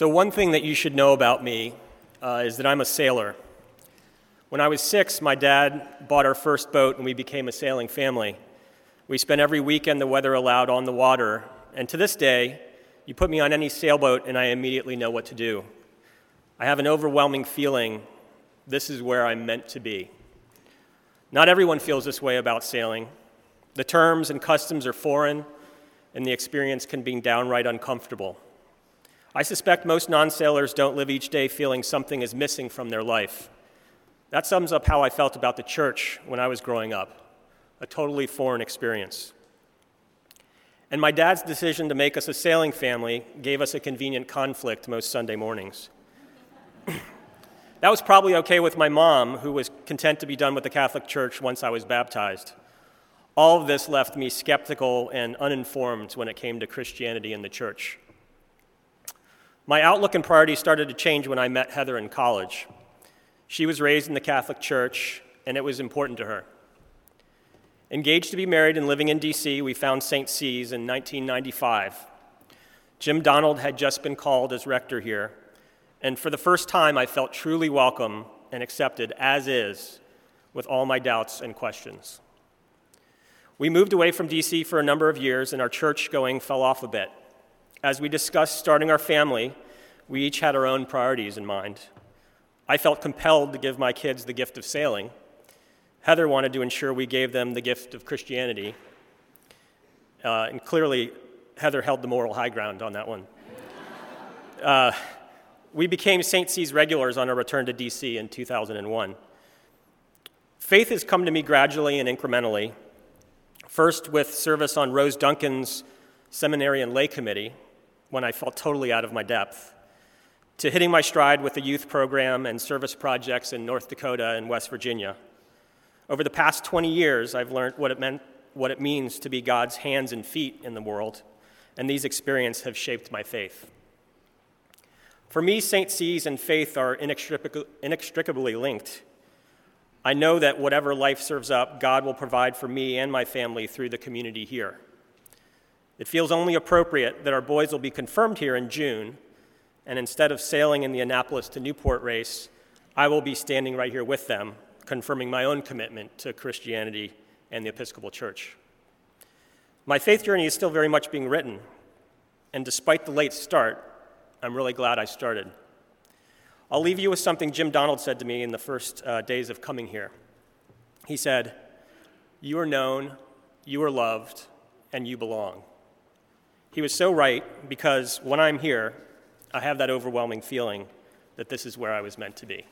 So, one thing that you should know about me uh, is that I'm a sailor. When I was six, my dad bought our first boat and we became a sailing family. We spent every weekend the weather allowed on the water, and to this day, you put me on any sailboat and I immediately know what to do. I have an overwhelming feeling this is where I'm meant to be. Not everyone feels this way about sailing. The terms and customs are foreign, and the experience can be downright uncomfortable. I suspect most non sailors don't live each day feeling something is missing from their life. That sums up how I felt about the church when I was growing up a totally foreign experience. And my dad's decision to make us a sailing family gave us a convenient conflict most Sunday mornings. that was probably okay with my mom, who was content to be done with the Catholic Church once I was baptized. All of this left me skeptical and uninformed when it came to Christianity and the church. My outlook and priorities started to change when I met Heather in college. She was raised in the Catholic Church, and it was important to her. Engaged to be married and living in D.C., we found St. C's in 1995. Jim Donald had just been called as rector here, and for the first time, I felt truly welcome and accepted as is, with all my doubts and questions. We moved away from DC for a number of years, and our church going fell off a bit. As we discussed starting our family, we each had our own priorities in mind. I felt compelled to give my kids the gift of sailing. Heather wanted to ensure we gave them the gift of Christianity. Uh, and clearly, Heather held the moral high ground on that one. Uh, we became St. C's regulars on our return to DC in 2001. Faith has come to me gradually and incrementally. First, with service on Rose Duncan's seminary and lay committee, when I felt totally out of my depth, to hitting my stride with the youth program and service projects in North Dakota and West Virginia. Over the past 20 years, I've learned what it, meant, what it means to be God's hands and feet in the world, and these experiences have shaped my faith. For me, St. C's and faith are inextricably linked. I know that whatever life serves up, God will provide for me and my family through the community here. It feels only appropriate that our boys will be confirmed here in June, and instead of sailing in the Annapolis to Newport race, I will be standing right here with them, confirming my own commitment to Christianity and the Episcopal Church. My faith journey is still very much being written, and despite the late start, I'm really glad I started. I'll leave you with something Jim Donald said to me in the first uh, days of coming here. He said, You are known, you are loved, and you belong. He was so right because when I'm here, I have that overwhelming feeling that this is where I was meant to be.